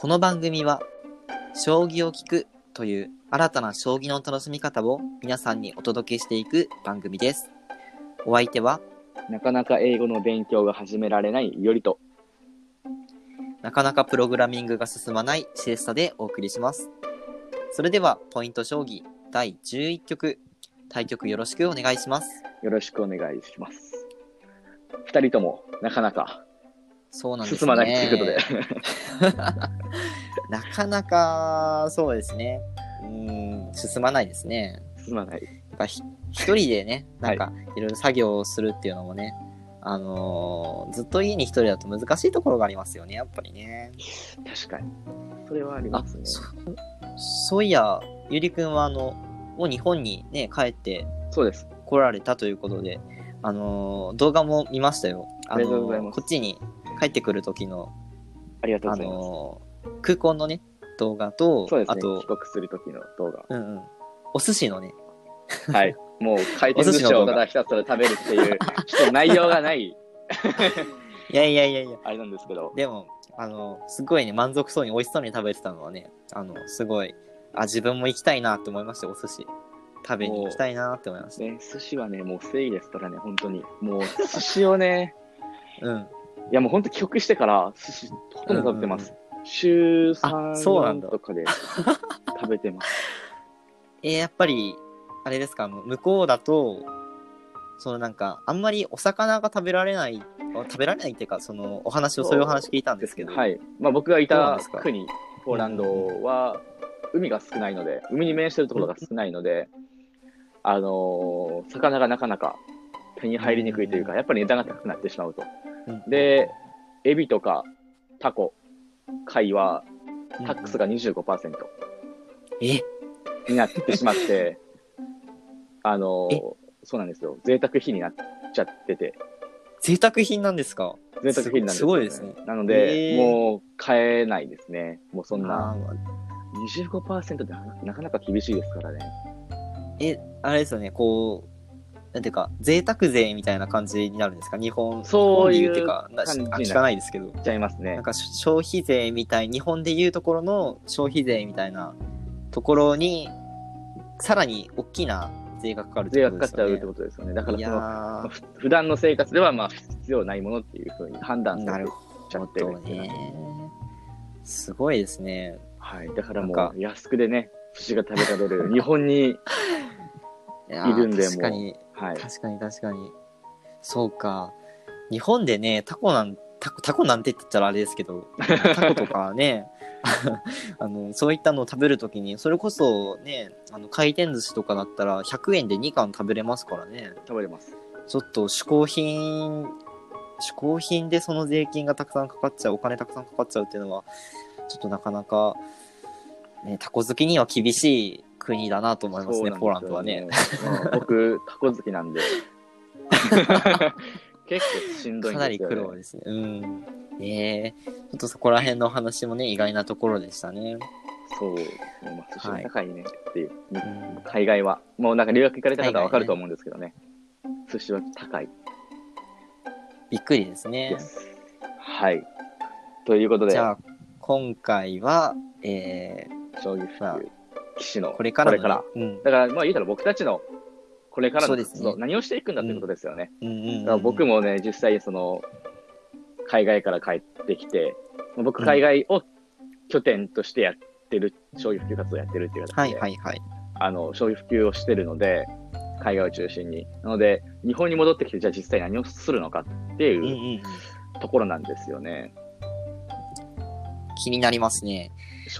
この番組は、将棋を聞くという新たな将棋の楽しみ方を皆さんにお届けしていく番組です。お相手は、なかなか英語の勉強が始められないよりと。なかなかプログラミングが進まないシエスタでお送りします。それでは、ポイント将棋第11局、対局よろしくお願いします。よろしくお願いします。二人ともなかなかそうなんですね。進まないということで。なかなか、そうですね。うーん、進まないですね。進まない。やっぱひ一人でね、なんか、いろいろ作業をするっていうのもね、あのーずっと家に一人だと難しいところがありますよね、やっぱりね。確かに。それはありますね。そそういや、ゆりくんは、あの、もう日本にね、帰ってそうです。来られたということで、あのー動画も見ましたよ。あありがとうございのーますこっちに帰ってくる時の、ありがとうあございます。のー空港のね、動画と、そうですね。あと帰、国する時の動画。うんうん、お寿司のね、はい。もう回転寿司をただひたすら食べるっていう、ちょっと内容がない、いやいやいやいや、あれなんですけど。でも、あの、すごいね、満足そうに美味しそうに食べてたのはね、あの、すごい、あ、自分も行きたいなって思いましたよ、お寿司。食べに行きたいなって思いました。ね、寿司はね、もう正義ですからね、本当に。もう、寿司をね、うん。いやもう本当帰国してから寿司ほとんど食べてます。3、そうなんだとかで 食べてます。えーやっぱり、あれですか、向こうだと、そのなんか、あんまりお魚が食べられない、あ食べられないっていうか、その、お話を、そういうお話聞いたんですけど、はい。まあ僕がいた国、ポーランドは、海が少ないので、海に面してるところが少ないので、あのー魚がなかなか手に入りにくいというか、やっぱり値段が高くなってしまうと。うんで、エビとかタコ、貝は、うんタックスが25%え？になってしまって、あのそうなんですよ。贅沢費になっちゃってて、贅沢品なんですか？贅沢品なんですよ、すごいですね。なので、へーもう買えないですね。もうそんな。あー25%ってななかなか厳しいですからね。え、あれですよね、こう、なんていうか、贅沢税みたいな感じになるんですか？日本、そういうっていうか、な聞かないですけど。ちゃいますねなん。か消費税みたい、日本でいうところの消費税みたいなところに、さらに大きな税がかかるって税ことですよね。がかかっちゃうってことですよね。だからいその、普段の生活ではまあ必要ないものっていうふうに判断ー、されちゃほってるっていうどね。すごいですね。はい。だからもう安くでね、寿司が食べられる日本に、いるんで確かに、はい。確かに確かに。そうか。日本でね、タコなん、タコ、タコなんて言っちゃあれですけど、タコとかね、あの、そういったのを食べるときに、それこそね、あの、回転寿司とかだったら100円で2貫食べれますからね。食べれます。ちょっと嗜好品、嗜好品でその税金がたくさんかかっちゃう、お金たくさんかかっちゃうっていうのは、ちょっとなかなか、ね、タコ好きには厳しい国だなと思いますね、すよポーランドはね。。うん僕、タコ好きなんで。結構しんどいかなりんですよ、ね。苦労ですね。うん。ええちょっとそこら辺のお話もね、意外なところでしたね。そうですね。まあ、寿司が高いねっていう。うん。海外は。もうなんか留学行かれた方はわかると思うんですけどね。寿司は高いびっくりですね。はい。ということで、じゃあ、今回は、え将棋まあ普及、棋士のー、これかられから。うん。だから、まあ言うたら僕たちのこれからの活動、何をしていくんだってことですよね。僕もね、実際その、海外から帰ってきて、僕海外を拠点としてやってる、将棋普及活動やってるっていう形で、はいはいはい。あの、将棋普及をしてるので、海外を中心に。なので、日本に戻ってきて、じゃあ実際何をするのかってうんういうんところなんですよね。気になりますね。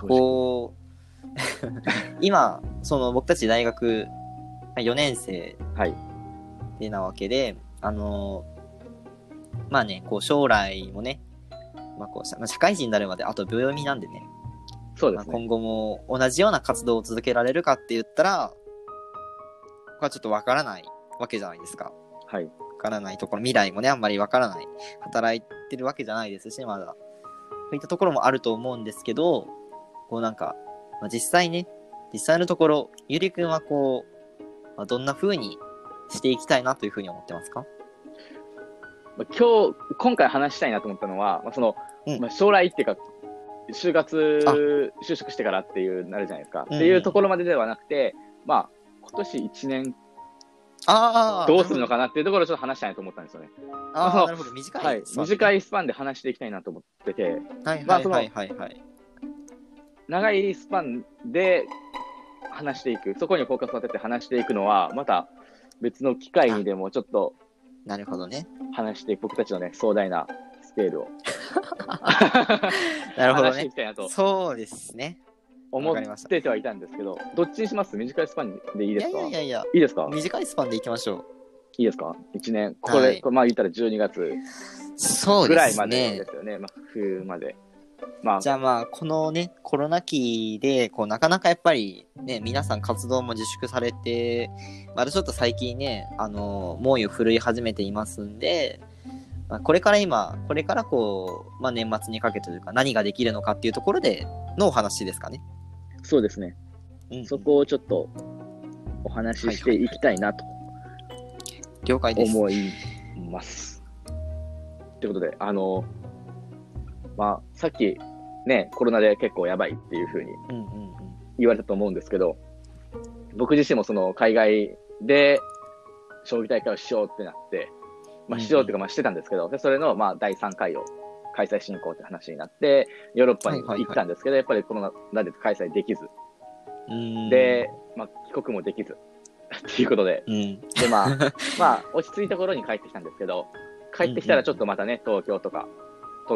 こう、今、その僕たち大学4年生はい。でなわけで、あのまあね、こう将来もね、まあこう社会人になるまであと秒読みなんでね、まあ、そうですね。今後も同じような活動を続けられるかって言ったら、これはちょっとわからないわけじゃないですか。はい。わからないところ、未来もね、あんまりわからない。働いてるわけじゃないですし、まだ。そういったところもあると思うんですけど、こうなんか、まあ、実際ね、実際のところ、ゆりくんはこう、まあ、どんな風にしていきたいなというふうに思ってますか？まあ今日、今回話したいなと思ったのは、まあ、その、うんまあ、将来っていうか、就活あ、就職してからっていう、なるじゃないですか。うんっていうところまでではなくて、まあ、今年1年ああ、どうするのかなっていうところをちょっと話したいなと思ったんですよね。ああ、なるほど。短い。はい。短いスパンで話していきたいなと思ってて、はいまあそのはいはいはいはい。長いスパンで話していく、そこにフォーカスを当てて話していくのは、また別の機会にでもちょっとなるほどね。話して、僕たちのね、壮大なスケールを なるほどね話していき。たいなとそうですね。思ったててはいたんですけど、どっちにします？短いスパンでいいですか？いやいやいや、いいですか？短いスパンでいきましょいいですか ?1 年。これ、はいまあ言ったら12月ぐらいまでで。すよね。まあ冬まで。まあ、じゃあまあ、このね、コロナ期で、こう、なかなかやっぱりね、皆さん活動も自粛されて、またちょっと最近ね、あの、猛威を振るい始めていますんで、まあ、これから今、これからこう、まあ年末にかけてというか、何ができるのかっていうところでのお話ですかね。そうですね。うん、そこをちょっとお話ししていきたいなと了解です。思います。ということで、あの、まあ、さっきね、コロナで結構やばいっていうふうに。言われたと思うんですけど、僕自身もその海外で将棋大会をしようってなって、まあ、しようっていうか、まあ、してたんですけど、でそれのまあ第3回を開催進行って話になって、ヨーロッパに行ったんですけど、やっぱりコロナで開催できず、で、まあ、帰国もできず、っていうことで、うん。で、まあ、まあ、落ち着いた頃に帰ってきたんですけど、帰ってきたらちょっとまたね、東京とか、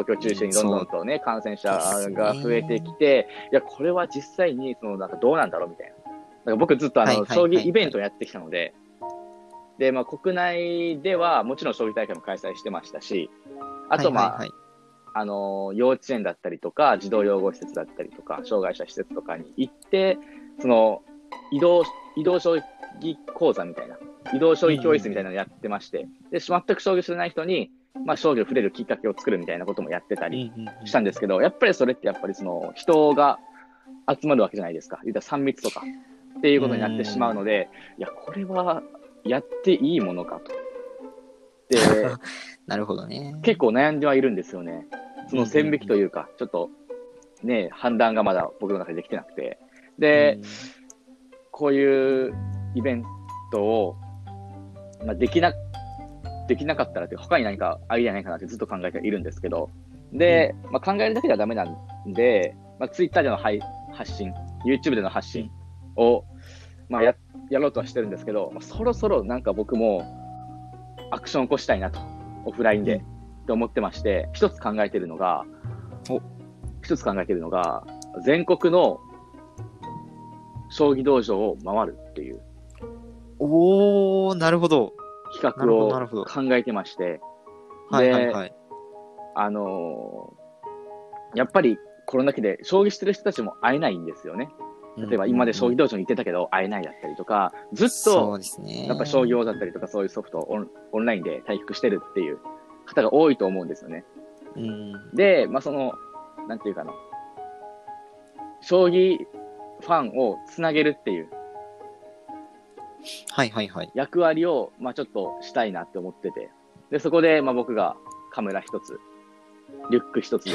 東京中心にどんどんとね、感染者が増えてきて、いや、これは実際に、その、なんかどうなんだろうみたいな。だから僕ずっとあの、将棋イベントをやってきたので、で、まあ、国内ではもちろん将棋大会も開催してましたし、あと、まあ、はいはいはい。あの、幼稚園だったりとか、児童養護施設だったりとか、障害者施設とかに行って、その、移動、移動将棋講座みたいな、移動将棋教室みたいなのやってまして、で、全く将棋知らない人に、まあ、将棋を触れるきっかけを作るみたいなこともやってたりしたんですけど、やっぱりそれってやっぱりその、人が集まるわけじゃないですか。言ったら3密とか、っていうことになってしまうので、いや、これはやっていいものかと。で、なるほどね。結構悩んではいるんですよね。その線引きというか、ちょっとね、判断がまだ僕の中でできてなくて。で、こういうイベントを、まあ、できな、できなかったらって、他に何かアイデアないかなってずっと考えているんですけど、で、まあ、考えるだけではダメなんで、まあ、Twitter での配発信、YouTube での発信を、まあ、や、やろうとはしてるんですけど、まあ、そろそろなんか僕もアクションを起こしたいなと、オフラインで、うん。って思ってまして、一つ考えてるのがお、一つ考えてるのが、全国の将棋道場を回るっていう。おー、なるほど。企画を考えてまして、はいはいはい。あのーやっぱりコロナ期で将棋してる人たちも会えないんですよね。例えば今まで将棋道場に行ってたけど会えないだったりとか、ずっそと。やっぱ将棋王だったりとかそういうソフトをオンオンラインで対局してるっていう方が多いと思うんですよね。うん。で、まあその、なんていうかな、将棋ファンをつなげるっていうはいはいはい。役割を、まあちょっとしたいなって思ってて。で、そこで、まあ僕がカメラ一つ、リュック一つで、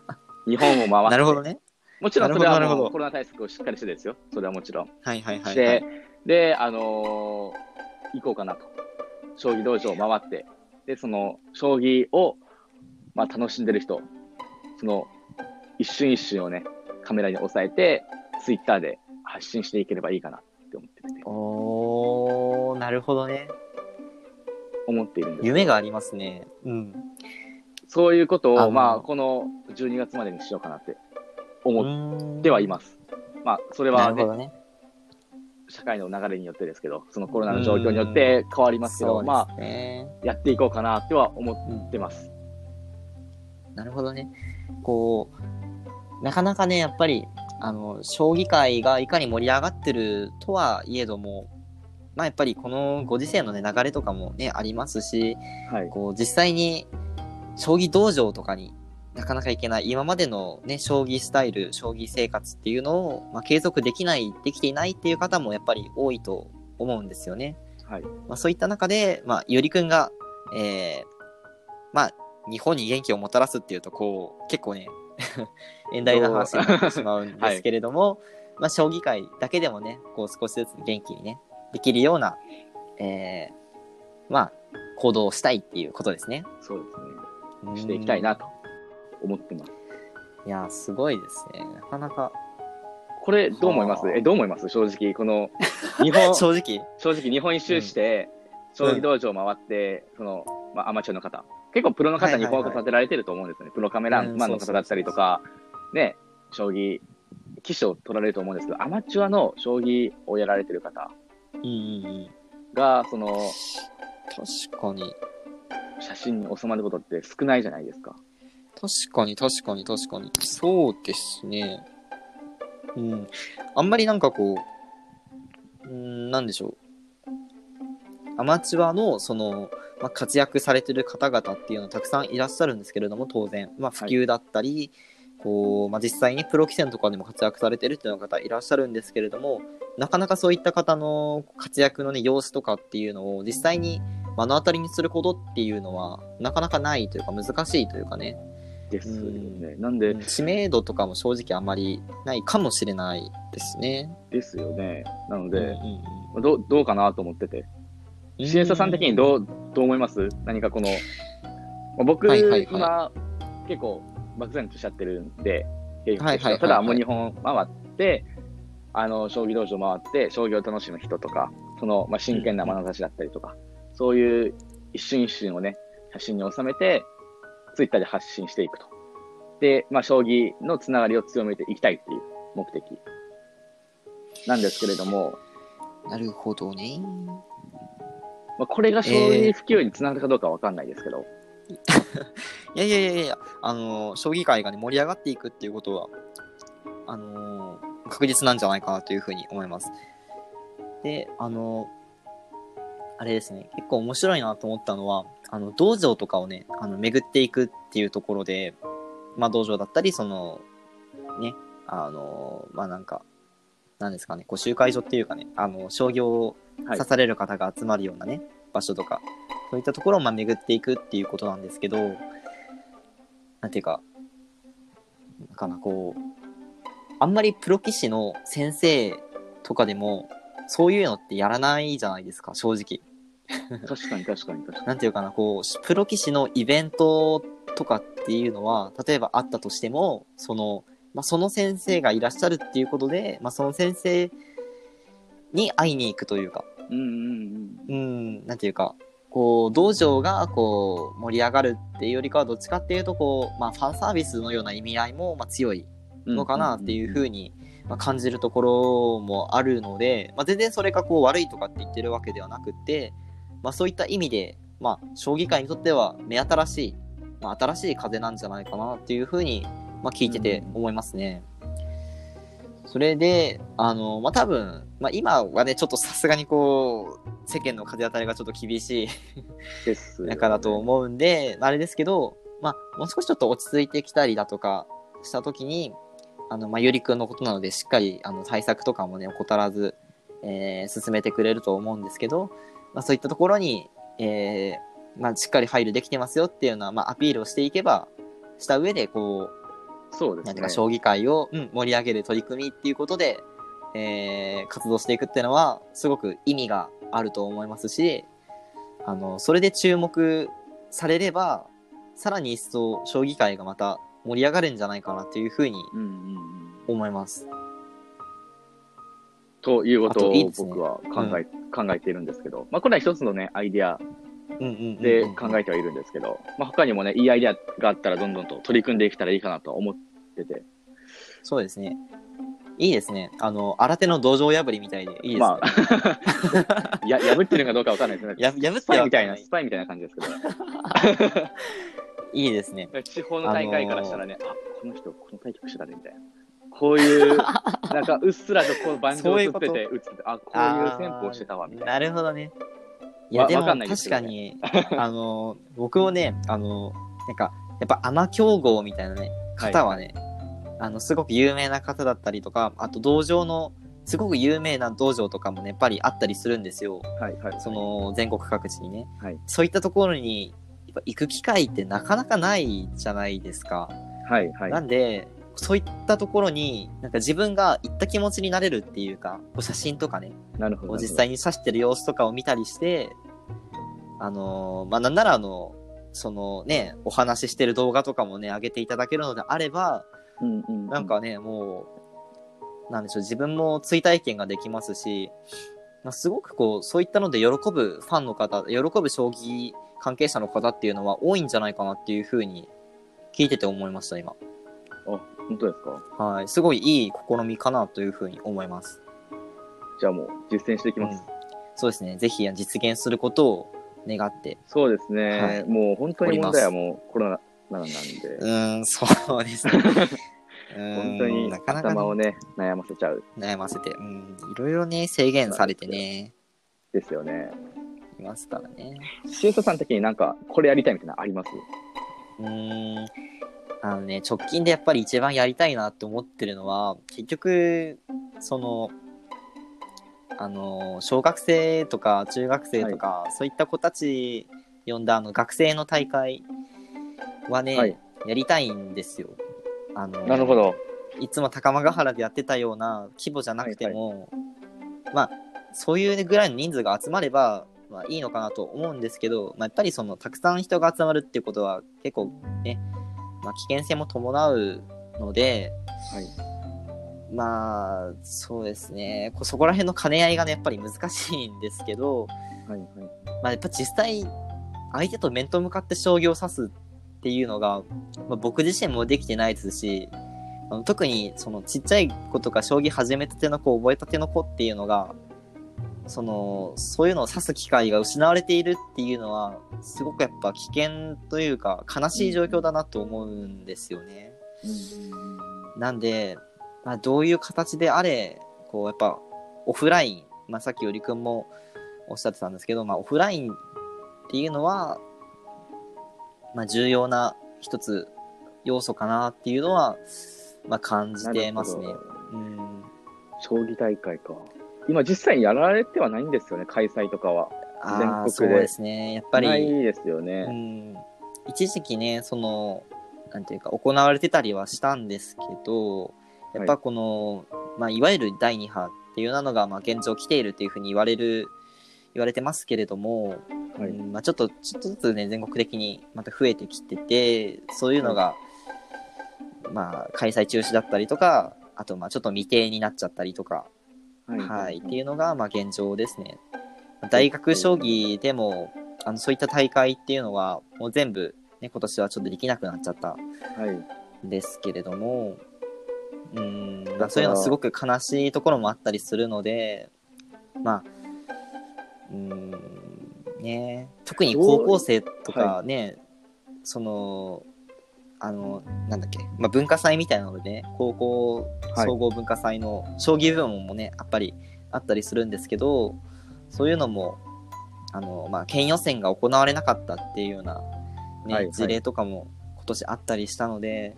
日本を回って。なるほどね。もちろんそれはもうコロナ対策をしっかりしてですよ。それはもちろん。はいはいはい、して、はい。で、あのー行こうかなと。将棋道場を回って、で、その、将棋を、まあ楽しんでる人、その、一瞬一瞬をね、カメラに収えて、ツイッターで発信していければいいかなって思ってて、おー、なるほどね。思っているんです。夢がありますね。うん。そういうことを、あのまあ、この12月までにしようかなって思っってはいます。まあ、それなは、ねね。社会の流れによってですけど、そのコロナの状況によって変わりますけど、そうま。あ、やっていこうかなっては思うんってます。なるほどね。こう、なかなかね、やっぱり、あの、将棋界がいかに盛り上がってるとはいえども、まあやっぱりこのご時世のね、流れとかもね、ありますし、はい。こう、実際に、将棋道場とかになかなか行けない、今までのね、将棋スタイル、将棋生活っていうのを、まあ、継続できない、できていないっていう方もやっぱり多いと思うんですよね。はい。まあ、そういった中で、まあ、ゆりくんが、えー、まあ、日本に元気をもたらすっていうと、こう、結構ね、遠大な話になってしまうんですけれども、まあ、将棋界だけでもね、こう少しずつ元気にね、できるような、えー、まあ、行動をしたいっていうことですね。そうですね。していきたいなと思ってます。いや、すごいですね。なかなか。これ、どう思います？え、どう思います？正直。この、日本、正直正直日本一周して、将棋道場回って、その、まあ、アマチュアの方、結構プロの方にフォーカス当てられてると思うんですよね。プロカメラマンの方だったりとか、ね、将棋、棋士を取られると思うんですけど、アマチュアの将棋をやられてる方うんうんうん。が、その、確かに。写真に収まることって少ないじゃないですか。確かに確かに確かに。そうですね。うん。あんまりなんかこう、うん、なんでしょう。アマチュアの、その、まあ、活躍されてる方々っていうのはたくさんいらっしゃるんですけれども、当然。まあ、普及だったり、こう、まあ、実際にプロ棋戦とかでも活躍されてるっていう方いらっしゃるんですけれども、なかなかそういった方の活躍のね、様子とかっていうのを実際に目の当たりにすることっていうのは、なかなかないというか難しいというかね。ですよね。なんで、知名度とかも正直あんまりないかもしれないですね。ですよね。なのうんで、うんどうどうかなと思ってて。うんシエサさん的にどう、どう思います？何かこの、まあ僕、はいはいはい今、結構、漠然としちゃってるんで、ははいはいただ、もう日本回って、あの、将棋道場回って、将棋を楽しむ人とか、その、まあ、真剣な眼差しだったりとか、そういう一瞬一瞬をね、写真に収めて、ツイッターで発信していくと。で、まあ、将棋のつながりを強めていきたいっていう目的。なんですけれども、なるほどね。まあ、これが将棋普及につながるかどうかわかんないですけど、いやいやいやいや、あの、将棋界がね、盛り上がっていくっていうことは、あのー確実なんじゃないかなというふうに思います。で、あのあれですね、結構面白いなと思ったのは、あの、道場とかをね、あの、巡っていくっていうところで、まあ、道場だったり、その、ね、あのまあ、なんか、なんですかね、こう、集会所っていうかね、あの、商業をはい刺される方が集まるようなね、場所とか、そういったところをまあ巡っていくっていうことなんですけど、なんていうか、なんかな、こう、あんまりプロ棋士の先生とかでも、そういうのってやらないじゃないですか、正直。確かに確かに確かに。なんていうかな、こう、プロ棋士のイベントとかっていうのは、例えばあったとしても、その、まあ、その先生がいらっしゃるっていうことで、まあ、その先生に会いに行くというか、うんうんうん、なんていうか、こう、道場が、こう、盛り上がるっていうよりかは、どっちかっていうと、こう、まあ、ファンサービスのような意味合いも、まあ、強いうん。のかなっていうふうに。感じるところもあるので、まあ、全然それがこう悪いとかって言ってるわけではなくって、まあ、そういった意味で、まあ、将棋界にとっては目新しい、まあ、新しい風なんじゃないかなっていうふうに、まあ、聞いてて思いますね。それで、あの、まあ、多分、まあ、今はね、ちょっとさすがにこう、世間の風当たりがちょっと厳しい。中だと思うんで、あれですけど、まあ、もう少しちょっと落ち着いてきたりだとかしたときに、あの、まあ、ゆりくんのことなので、しっかり、あの、対策とかもね、怠らず、えー進めてくれると思うんですけど、まあ、そういったところに、えーまあ、しっかり配慮できてますよっていうような、まあ、アピールをしていけば、した上で、こう、そうですね。なんていうか、将棋界を、うん、盛り上げる取り組みっていうことで、えー活動していくっていうのは、すごく意味があると思いますし、あの、それで注目されれば、さらに一層、将棋界がまた盛り上がるんじゃないかなっていうふうにうんうんうん。思います。ということを僕は考え、考えているんですけど、まあこれは一つのね、アイディアうんうんうんうんで考えてはいるんですけど、まあ他にもね、いいアイディアがあったらどんどんと取り組んでいけたらいいかなと思ってて、そうですね。いいですね。あの、新手の道場破りみたいでいいですね。まあ、や破ってるかどうかわかんないですね。や破ってみたいな、スパイみたいな感じですけど、いいですね。地方の大会からしたらね、あこの人、この対局してたね、みたいな。こういう、なんかうっすらとこう盤上を映ってて、映ってて、あ、こういう戦法をしてたわ、みたいな。なるほどね。いや、でも確かに、あの、僕もね、あの、なんか、やっぱアマ強豪みたいなね、方はね、あの、すごく有名な方だったりとか、あと道場の、すごく有名な道場とかもね、やっぱりあったりするんですよ。はいはい。その、全国各地にね。はいそういったところに、行く機会ってなかなかないじゃないですか。はいはい。なんで、そういったところに、なんか自分が行った気持ちになれるっていうか、写真とかね、なるほど。実際に指してる様子とかを見たりして、あのーまあ、なんならあの、そのね、お話ししてる動画とかもね、上げていただけるのであれば、うんうん。なん、かね、もう、なんでしょう、自分も追体験ができますし、まあ、すごくこう、そういったので喜ぶファンの方、喜ぶ将棋関係者の方っていうのは多いんじゃないかなっていうふうに聞いてて思いました、今。あ、本当ですか？はい。すごいいい試みかなというふうに思います。じゃあもう実践していきます。うんそうですね。ぜひ実現することを願って。そうですね、はいもう本当に問題はもうコロナなんで、うーん、そうですね。本当になかなかね、頭をね、悩ませちゃう悩ませて、うん、いろいろね、制限されてね、ですよね。いますからね。シエサさん的になんかこれやりたいみたいなのあります？うーん、あのね、直近でやっぱり一番やりたいなって思ってるのは、結局、その、あの、小学生とか中学生とか、そういった子たち呼んだあの学生の大会はね、はいやりたいんですよ。あの、なるほど。いつも高間ヶ原でやってたような規模じゃなくても、まあ、そういうぐらいの人数が集まれば、まあいいのかなと思うんですけど、まあ、やっぱりその、たくさん人が集まるっていうことは結構ね、まあ、危険性も伴うので、はい。まあ、そうですね、こそこら辺の兼ね合いがね、やっぱり難しいんですけど、はいはい。まあ、やっぱ実際、相手と面と向かって将棋を指すっていうのが、まあ、僕自身もできてないですし、あの特にそのちっちゃい子とか将棋始めたての子、覚えたての子っていうのが、その、そういうのを指す機会が失われているっていうのは、すごくやっぱ危険というか、悲しい状況だなと思うんですよね。なんで、まあ、どういう形であれ、こう、やっぱ、オフライン、まあ、さっきよりくんもおっしゃってたんですけど、まあ、オフラインっていうのは、まあ、重要な一つ要素かなっていうのは、まあ、感じてますねうん。将棋大会か。今実際にやられてはないんですよね、開催とかは。全国でそうですね。やっぱり、ないですようね。ん、一時期ね、その、なんていうか、行われてたりはしたんですけど、やっぱこの、まあ、いわゆる第2波っていうのが、まあ、現状来ているっていうふうに言われる、言われてますけれども、はいうんまあ、ちょっと、ちょっとずつね、全国的にまた増えてきてて、そういうのが、まあ、開催中止だったりとか、あと、まあ、ちょっと未定になっちゃったりとか、はい、っていうのが、まあ、現状ですね。大学将棋でも、あの、そういった大会っていうのは、もう全部、ね、今年はちょっとできなくなっちゃったはい。んですけれども、うん、まあ、だからそういうのはすごく悲しいところもあったりするので、まあ、うん、ね、特に高校生とかね、その、あの、なんだっけ、まあ、文化祭みたいなのでね、高校はい総合文化祭の将棋部門もね、やっぱりあったりするんですけど、そういうのも、あの、まあ、県予選が行われなかったっていうような、ね、はいはい事例とかも今年あったりしたので、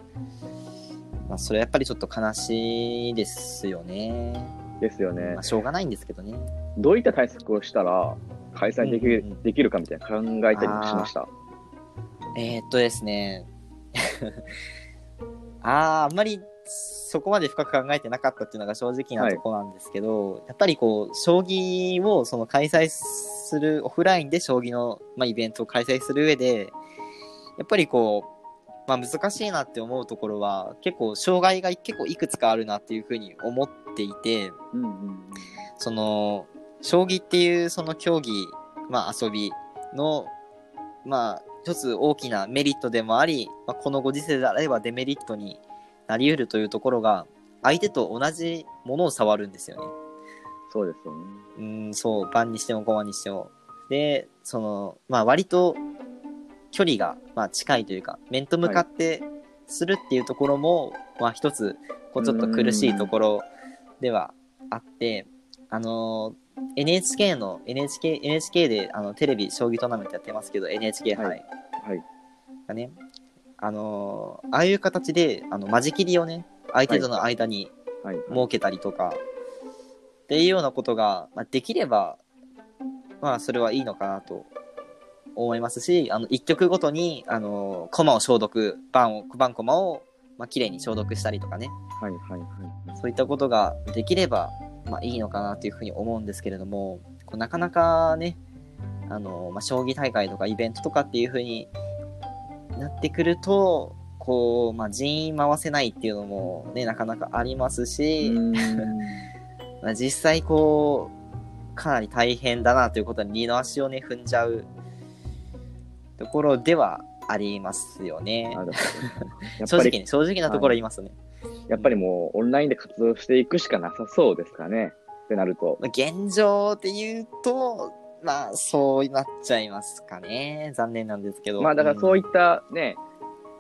まあ、それはやっぱりちょっと悲しいですよね。ですよねまあ、。しょうがないんですけどね。どういった対策をしたら開催できできるかみたいな考えたりもしました。えー、っとですね。あー、あんまりそこまで深く考えてなかったっていうのが正直なとこなんですけど、やっぱりこう、将棋をその開催する、オフラインで将棋の、まあ、イベントを開催する上で、やっぱりこう、まあ、難しいなって思うところは、結構障害が結構いくつかあるなっていうふうに思っていて、うんうんその将棋っていうその競技、まあ、遊びの、まあ、一つ大きなメリットでもあり、まあ、このご時世であればデメリットになり得るというところが相手と同じものを触るんですよね。そうですよね。うん、そう、盤にしても駒にしても。で、その、まあ割と距離が、まあ、近いというか、面と向かってするっていうところも、まあ一つ、こうちょっと苦しいところではあって、あのー NHK の NHK, NHK であのテレビ将棋トーナメントやってますけど NHK 杯はいはい。がね、あのーああいう形であの間仕切りをね相手との間にはい。設けたりとか、っていうようなことが、まあ、できればまあそれはいいのかなと思いますしあの一局ごとにあの駒を消毒番を番駒をまあ綺麗に消毒したりとかね、はいはいはい。そういったことができれば、まあ、いいのかなというふうに思うんですけれども、こうなかなかね、あの、まあ、将棋大会とかイベントとかっていうふうになってくると、こう、まあ、人員回せないっていうのもね、なかなかありますし、まあ、実際こう、かなり大変だなということに二の足をね、踏んじゃうところではありますよね。正直ね、正直なところ言いますね。やっぱりもうオンラインで活動していくしかなさそうですかね。ってなると。まあ現状って言うと、まあ、そうなっちゃいますかね。残念なんですけど。まあだからそういっったね、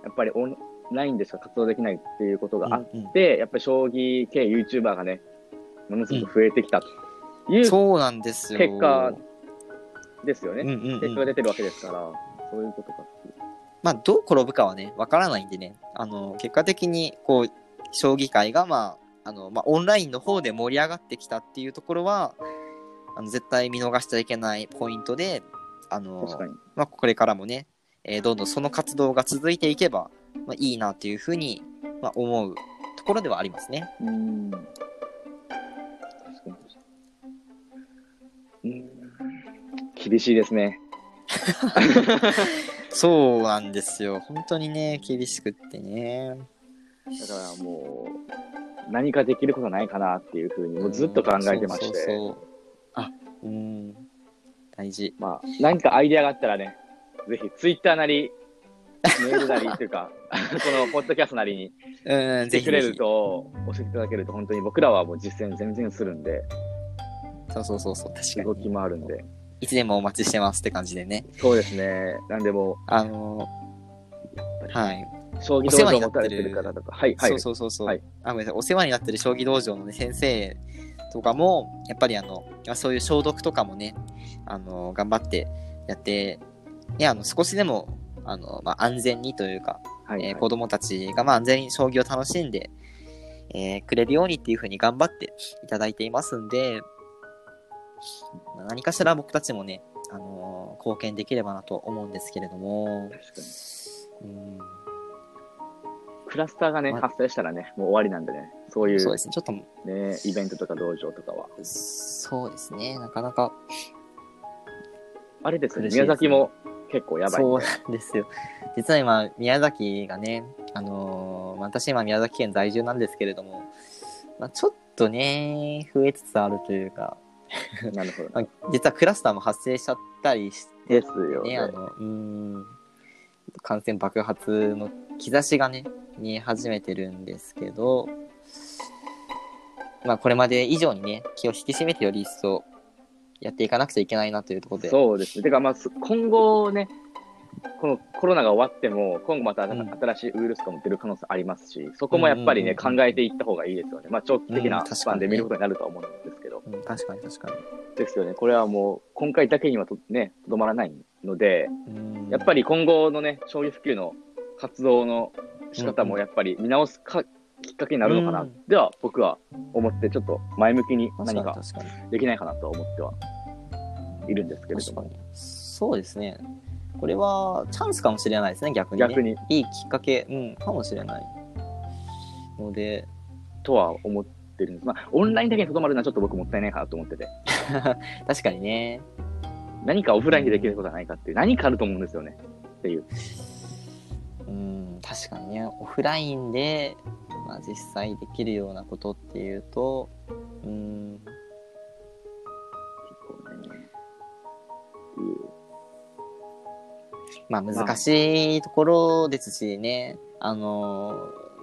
やっぱりオンラインでしか活動できないっていうことがあっうんうんて、やっぱり将棋系 YouTuber がね、ものすごく増えてきたというそうなんですよ。結果ですよね。うんうんうん結果が出てるわけですから、そういうことかっていう。まあ、どう転ぶかはね、わからないんでね、あの、結果的に、こう、将棋界が、まあ、あの、まあ、オンラインの方で盛り上がってきたっていうところは、あの絶対見逃しちゃいけないポイントで、あの。まあ、これからもね、えーどんどんその活動が続いていけば、まあ、いいなっていうふうに、まあ、思うところではありますね。うん。厳しいですね。そうなんですよ。本当にね、厳しくってね。だからもう、何かできることないかなっていうふうに、もうずっと考えてまして。そうそうそうあ、うん。大事。まあ、何かアイデアがあったらね、ぜひツイッターなり、メールなりっていうか、このポッドキャストなりにうん、ぜひくれる。と、教えていただけると、本当に僕らはもう実践全然するんで、そうそうそうそう、確か動きに。もあるんで。いつでもお待ちしてますって感じでね。そうですね。なんでもあのう、はい。将棋道場を持たれてる方とか、はい、はい。そうそうそうそう、はいあ。ごめんなさい。お世話になってる将棋道場の、ね、先生とかも、やっぱりあの、まあそういう消毒とかもね、あの、頑張ってやって、ね、あの、少しでも、あの、まあ、安全にというか、はい、はいえー子供たちがまあ安全に将棋を楽しんで、えーくれるようにっていうふうに頑張っていただいていますんで、まあ何かしら僕たちもね、あのー貢献できればなと思うんですけれども、確かに。うん、クラスターがね、ま発生したらね、もう終わりなんでね、そういうそうですね、ちょっと、ね、イベントとか道場とかは。そうですね、なかなか、あれですよね、苦しいですね宮崎も結構やばいんそうで。なんですよ。実は今、宮崎がね、あのーまあ私今宮崎県在住なんですけれども、まあ、ちょっとね、増えつつあるというか、なるほど。まあ、実はクラスターも発生しちゃったりしてですよねね、あの、うーん、感染爆発の兆しがね、見え始めてるんですけど、まあ、これまで以上にね、気を引き締めてより一層やっていかなくちゃいけないなというところで、そうですね。てか、まあ、す今後ね、このコロナが終わっても、今後またうん新しいウイルスとかも出る可能性ありますし、そこもやっぱりね、考えていった方がいいですよね。まあ、長期的うんなスパンで見ることになるとは思うんですけど。うん、確かに確かに。ですよね。これはもう、今回だけにはとね、とどまらないので、うんやっぱり今後のね、将棋普及の活動の仕方もやっぱり見直すか、きっかけになるのかな、うんでは僕は思って、ちょっと前向きに確かに何か確かに。できないかなと思ってはいるんですけれども。確かに。そうですね。これはチャンスかもしれないですね、逆に、ね。逆に、いいきっかけ、うん、かもしれない。ので、とは思ってるんです。まあ、オンラインだけにとどまるのはちょっと僕もったいないかなと思ってて、確かにね。何かオフラインでできることはないかっていう、何かあると思うんですよね。っていう。うん、確かにね。オフラインで、まあ、実際できるようなことっていうと、うん、結構ね。う。まあ難しいところですしね。あの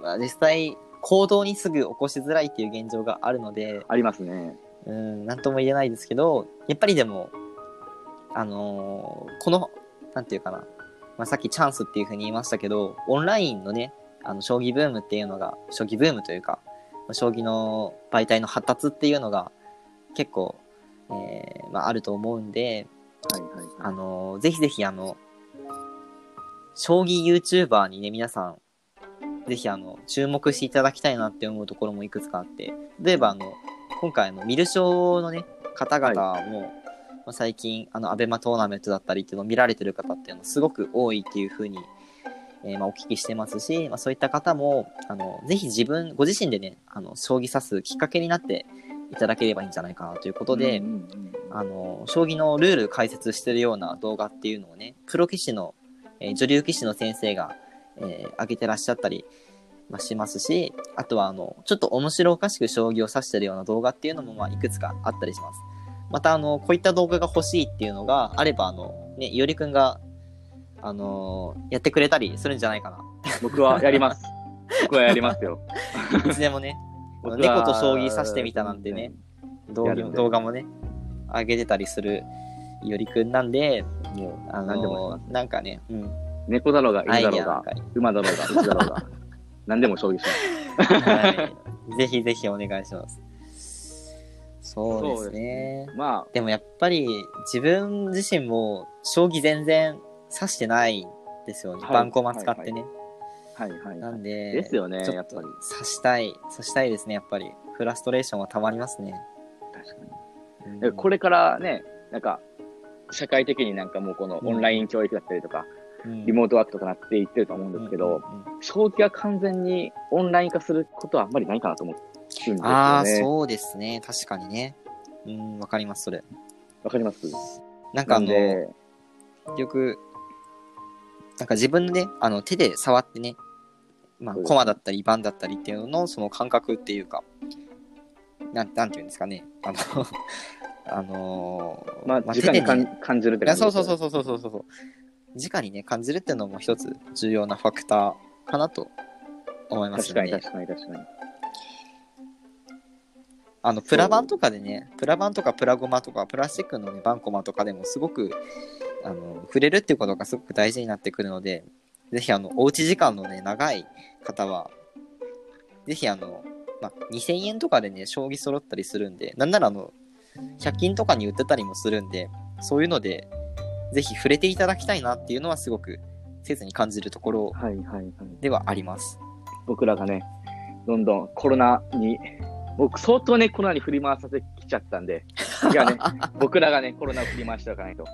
ーまあ、実際、行動にすぐ起こしづらいっていう現状があるので、ありますね。うん、なんとも言えないですけど、やっぱりでも、あのーこの、なんていうかな、まあ、さっきチャンスっていうふうに言いましたけど、オンラインのね、あの、将棋ブームっていうのが、将棋ブームというか、将棋の媒体の発達っていうのが結構、えーまあ、あると思うんで、はいはいはい。あのーぜひぜひあの、将棋 YouTuber にね、皆さん、ぜひあの、注目していただきたいなって思うところもいくつかあって、例えばあの、今回のミル賞のね、方々も、まあ最近、あの、アベマトーナメントだったりっていうのを見られてる方っていうのはすごく多いっていうふうに、えーまあ、お聞きしてますし、まあ、そういった方も、あの、ぜひ自分、ご自身でね、あの、将棋指すきっかけになっていただければいいんじゃないかなということで、うんうんうんあの、将棋のルール解説してるような動画っていうのをね、プロ棋士の、えー女流棋士の先生が、えー上げてらっしゃったり、まあ、しますし、あとは、あの、ちょっと面白おかしく将棋を指してるような動画っていうのも、まあ、いくつかあったりします。また、あの、こういった動画が欲しいっていうのがあれば、あの、ね、いおりくんが、あのやってくれたりするんじゃないかな。僕はやります。僕はやりますよ。いつでもね、あの僕は猫と将棋指してみたなんてね、動画やるんで動画もね、上げてたりするいおりくんなんで、もう、あ何でも。なんかね、うん、猫だろうが、アイ犬だろうが、馬だろうが、牛だろうが、何でも将棋します。はい。ぜひぜひお願いします。そうですね。までもやっぱり自分自身も将棋全然指してないんですよね。はいバンコマ使ってね。あ、はいはい。なんで、ですよねやっぱり指したい、指したいですね、やっぱり。フラストレーションはたまりますね。確かに。うんこれからね、なんか、社会的になんかもうこのオンライン教育だったりとか、リモートワークとかなっていってると思うんですけど、うんうんうん将棋は完全にオンライン化することはあんまりないかなと思うんですよね。ああ、そうですね。確かにね。うん、わかります、それ。わかりますなんかあの、なんで、よく、なんか自分でね、あの手で触ってね、まあ、コマだったり、盤だったりっていうのの、その感覚っていうか、なんなんていうんですかね。あの、あのーまあ、直にかん感じるって感じそうそうそうそうそうそうそう。直にね、感じるっていうのも一つ重要なファクターかなと思いますよね。確かに確かに確かに。あの、プラ板とかでね、プラ板とかプラゴマとか、プラスチックのね、バンコマとかでもすごく、あの、触れるっていうことがすごく大事になってくるので、ぜひあの、おうち時間のね、長い方は、ぜひあの、まあ、2000円とかでね、将棋揃ったりするんで、なんならあの、100均とかに売ってたりもするんで、そういうので、ぜひ触れていただきたいなっていうのはすごく切に感じるところはいはいはい。ではあります。僕らがね、どんどんコロナに、僕相当ね、コロナに振り回させてきちゃったんで、いやね、僕らがね、コロナを振り回しておかないと。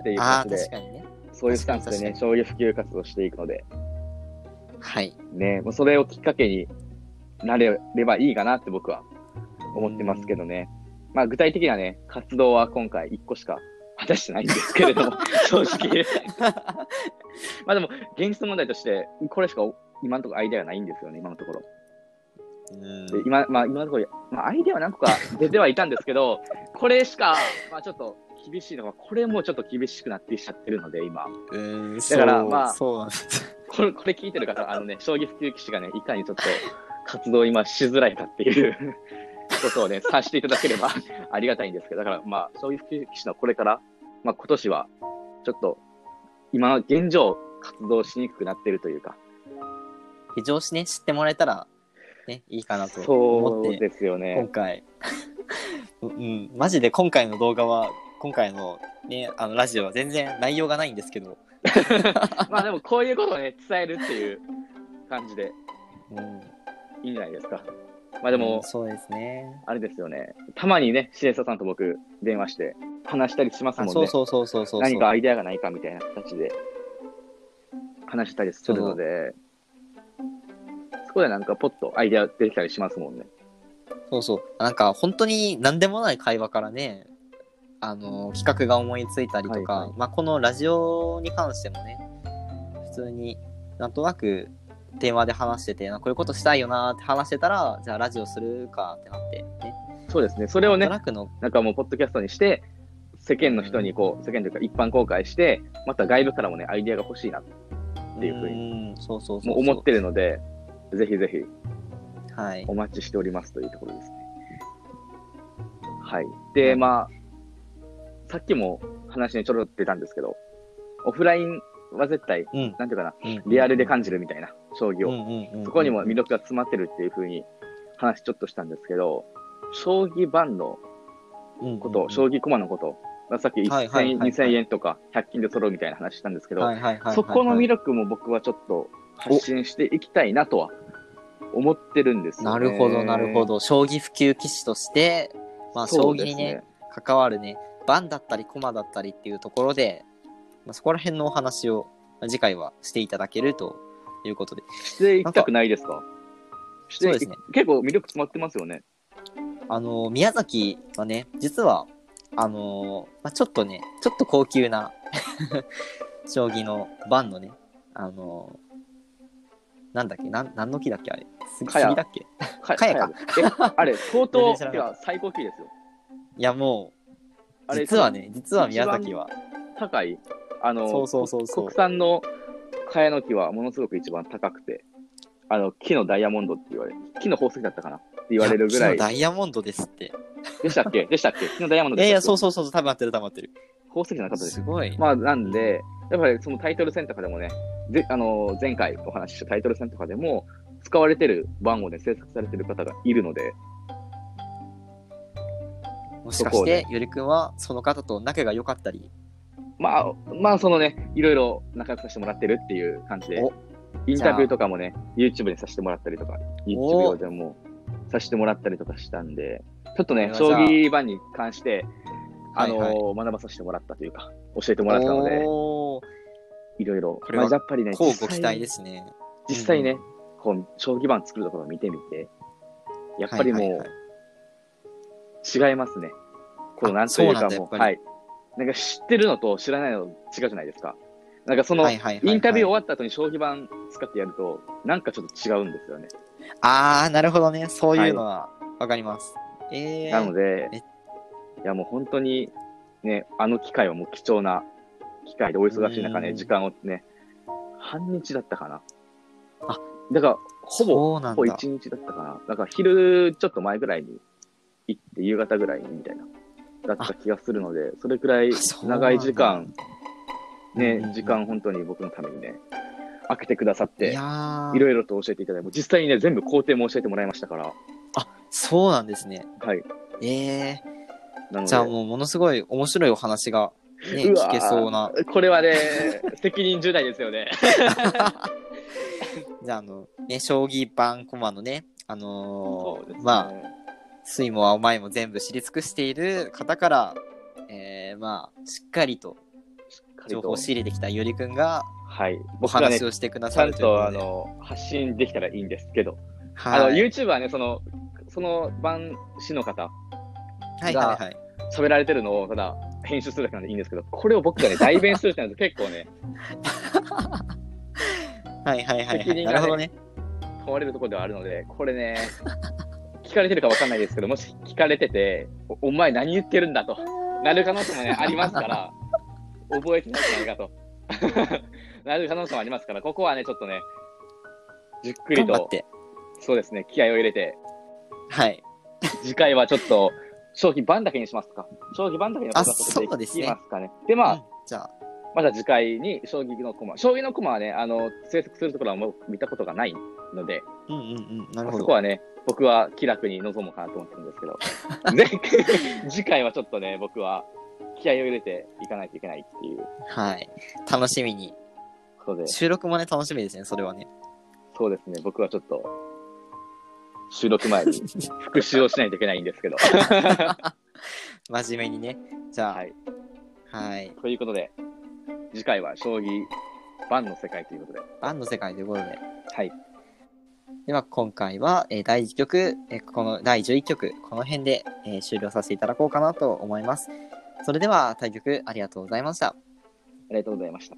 っていう感じで、ね。そういうスタンスでね、確かに将棋普及活動していくので、はい。ね、もうそれをきっかけになれればいいかなって僕は思ってますけどね。まあ具体的なね、活動は今回1個しか果たしてないんですけれども、正直。まあでも、現実問題として、これしか今のところアイデアがないんですよね、今のところ。うんで今、まあ今のところ、まあアイデアは何個か出てはいたんですけど、これしか、まあちょっと厳しいのが、これもちょっと厳しくなってきちゃってるので、今。うーん、だからまあそうなんです。これ、これ聞いてる方、あのね、将棋普及棋士がね、いかにちょっと活動を今しづらいかっていう ことをね、察していただければありがたいんですけど、だからまあ、将棋普及棋士のこれから、まあ今年は、ちょっと、今、現状、活動しにくくなってるというか、非常しね、知ってもらえたら、ね、いいかなと思って、そうですよ今ね。回、うん、マジで今回の動画は、今回のね、あのラジオは全然内容がないんですけど、まあでも、こういうことをね、伝えるっていう感じでうん、いいんじゃないですか。まあでもうん、そうですね。あれですよね、たまにね、シエサさんと僕、電話して話したりしますもんね。あそうそうそうそうそう。何かアイデアがないかみたいな形で話したりするので、そこでなんかポッとアイデア出てきたりしますもんね。そうそう。なんか本当に何でもない会話からね、あの、企画が思いついたりとか、はいはいまあこのラジオに関してもね、普通になんとなく電話で話してて、こういうことしたいよなーって話してたら、じゃあラジオするかってなって、ね。そうですね。それをねなんかもうポッドキャストにして、世間の人にこう、世間というか一般公開して、また外部からもね、アイデアが欲しいなっていうふうにん、そうそうそう思ってるので、ぜひぜひはいお。待ちしておりますというところですね。はい。で、まあ、さっきも話にちょろっと出たんですけど、オフラインは絶対、うん。なんていうかな、うんリアルで感じるみたいな、将棋を。うんうんうんそこにも魅力が詰まってるっていう風に話ちょっとしたんですけど、将棋盤のこと、将棋駒のこと、まあさっき1000、はいはいはいはい2000円とか100均で揃うみたいな話したんですけど、はいはいはいそこの魅力も僕はちょっと発信していきたいなとは思ってるんですよ、ね。なるほど、なるほ。ど。将棋普及棋士として、まあ、将棋にね、。関わるね、盤だったり駒だったりっていうところで、まあ、そこら辺のお話をまあ次回はしていただけるということで。出演行きたくないですか？そうですね結構魅力詰まってますよね。あの、宮崎はね、実は、あの、まあ、ちょっとね、ちょっと高級な 将棋の盤のね、あの、なんだっけ、なん、なんの木だっけ、あれ。すかや杉だっけ？かかやかえ、あれ、相当、全然知らなかったいや、最高級ですよ。いや、もう、あれ実はね、実は宮崎は、高い。あの、そうそうそうそう国産の茅の木はものすごく一番高くて、あの、木のダイヤモンドって言われる、木の宝石だったかな？って言われるぐらいや木の。ダイヤモンドですって。でしたっけ？でしたっけ？木のダイヤモンドいやいや、でしたっけ？そうそうそう、多分合ってる、多分合ってる。宝石じゃなかったです。すごい。まあ、なんで、やっぱりそのタイトル戦とかでもね、ぜあの前回お話ししたタイトル戦とかでも、使われてる番号で制作されてる方がいるので、もしかして、ゆりくんはその方と仲が良かったり、まあ、まあ、そのね、いろいろ仲良くさせてもらってるっていう感じでお、インタビューとかもね、YouTube にさせてもらったりとか、お。YouTube でもさせてもらったりとかしたんで、ちょっとね、将棋盤に関して、あのはい学ばさせてもらったというか、教えてもらったので、いろいろ、これはまあ、やっぱりね、乞うご期待ですね。実際ね、うんこう、将棋盤作るところを見てみて、やっぱりもう、はいはいはい違いますね。このあなんというかもう、そうはい。なんか知ってるのと知らないの違うじゃないですか。なんかその、はいはいはいはいインタビュー終わった後に将棋盤使ってやると、なんかちょっと違うんですよね。あー、なるほどね。そういうのはわかります。えー、なのでえ、いやもう本当に、ね、あの機会はもう貴重な機会でお忙しい中ね、うん時間をね、半日だったかな。あ、だから、ほぼ、ほぼ一。日だったかな。だから昼ちょっと前ぐらいに行って、夕方ぐらいにみたいな、だった気がするので、それくらい長い時間、ね時間本当に僕のためにね、開けてくださっいて、いろいろと教えていただいて、実際にね、全部工程も教えてもらいましたから、そうなんですね。はい。えー、なので、じゃあもうものすごい面白いお話が、ね、うわー聞けそうな。これはね、責任重大ですよね。じゃあ、あの、ね、将棋盤コマのね、あのーまあ、水も青前も全部知り尽くしている方から、えー、まあ、しっかりと情報を仕入れてきたゆりくんがはい。お話をしてくだちさゃんとあるということで。の発信できたらいいんですけど、はい、あの YouTube はね、その、その番師の方、はいはいはい。喋られてるのをただ編集するだけなんでいいんですけど、これを僕がね、代弁するってなると 結構ね、はいはいはい、はい。責任がねなるほどね。問われるところではあるので、これね、聞かれてるかわかんないですけど、もし聞かれてて、おお前何言ってるんだと、なる可能性もね、ありますから、覚えてないじゃないかと。なる可能性もありますから、ここはね、ちょっとね、じっくりと、頑張って。そうですね、気合を入れて、はい。次回はちょっと、将棋盤だけにしますか。将棋盤だけにあさせていそうですねきますかね。で、まあ、うんじゃあ、また次回に将棋の駒。将棋の駒はね、あの、制作するところはもう見たことがないので、うんうんうん。なるほど。そこはね、僕は気楽に臨もうかなと思ってるんですけど、前 次回はちょっとね、僕は気合を入れていかないといけないっていうはい。楽しみに。ことで、収録もね、楽しみですね、それはね。そうですね、僕はちょっと、収録前に復習をしないといけないんですけど。真面目にね。じゃあ、ははい。い。ということで、次回は将棋盤の世界ということで、バンの世界ということで。はい。では、今回は、えー第1局、えーこの第11局、この辺で、えー終了させていただこうかなと思います。それでは、対局ありがとうございました。ありがとうございました。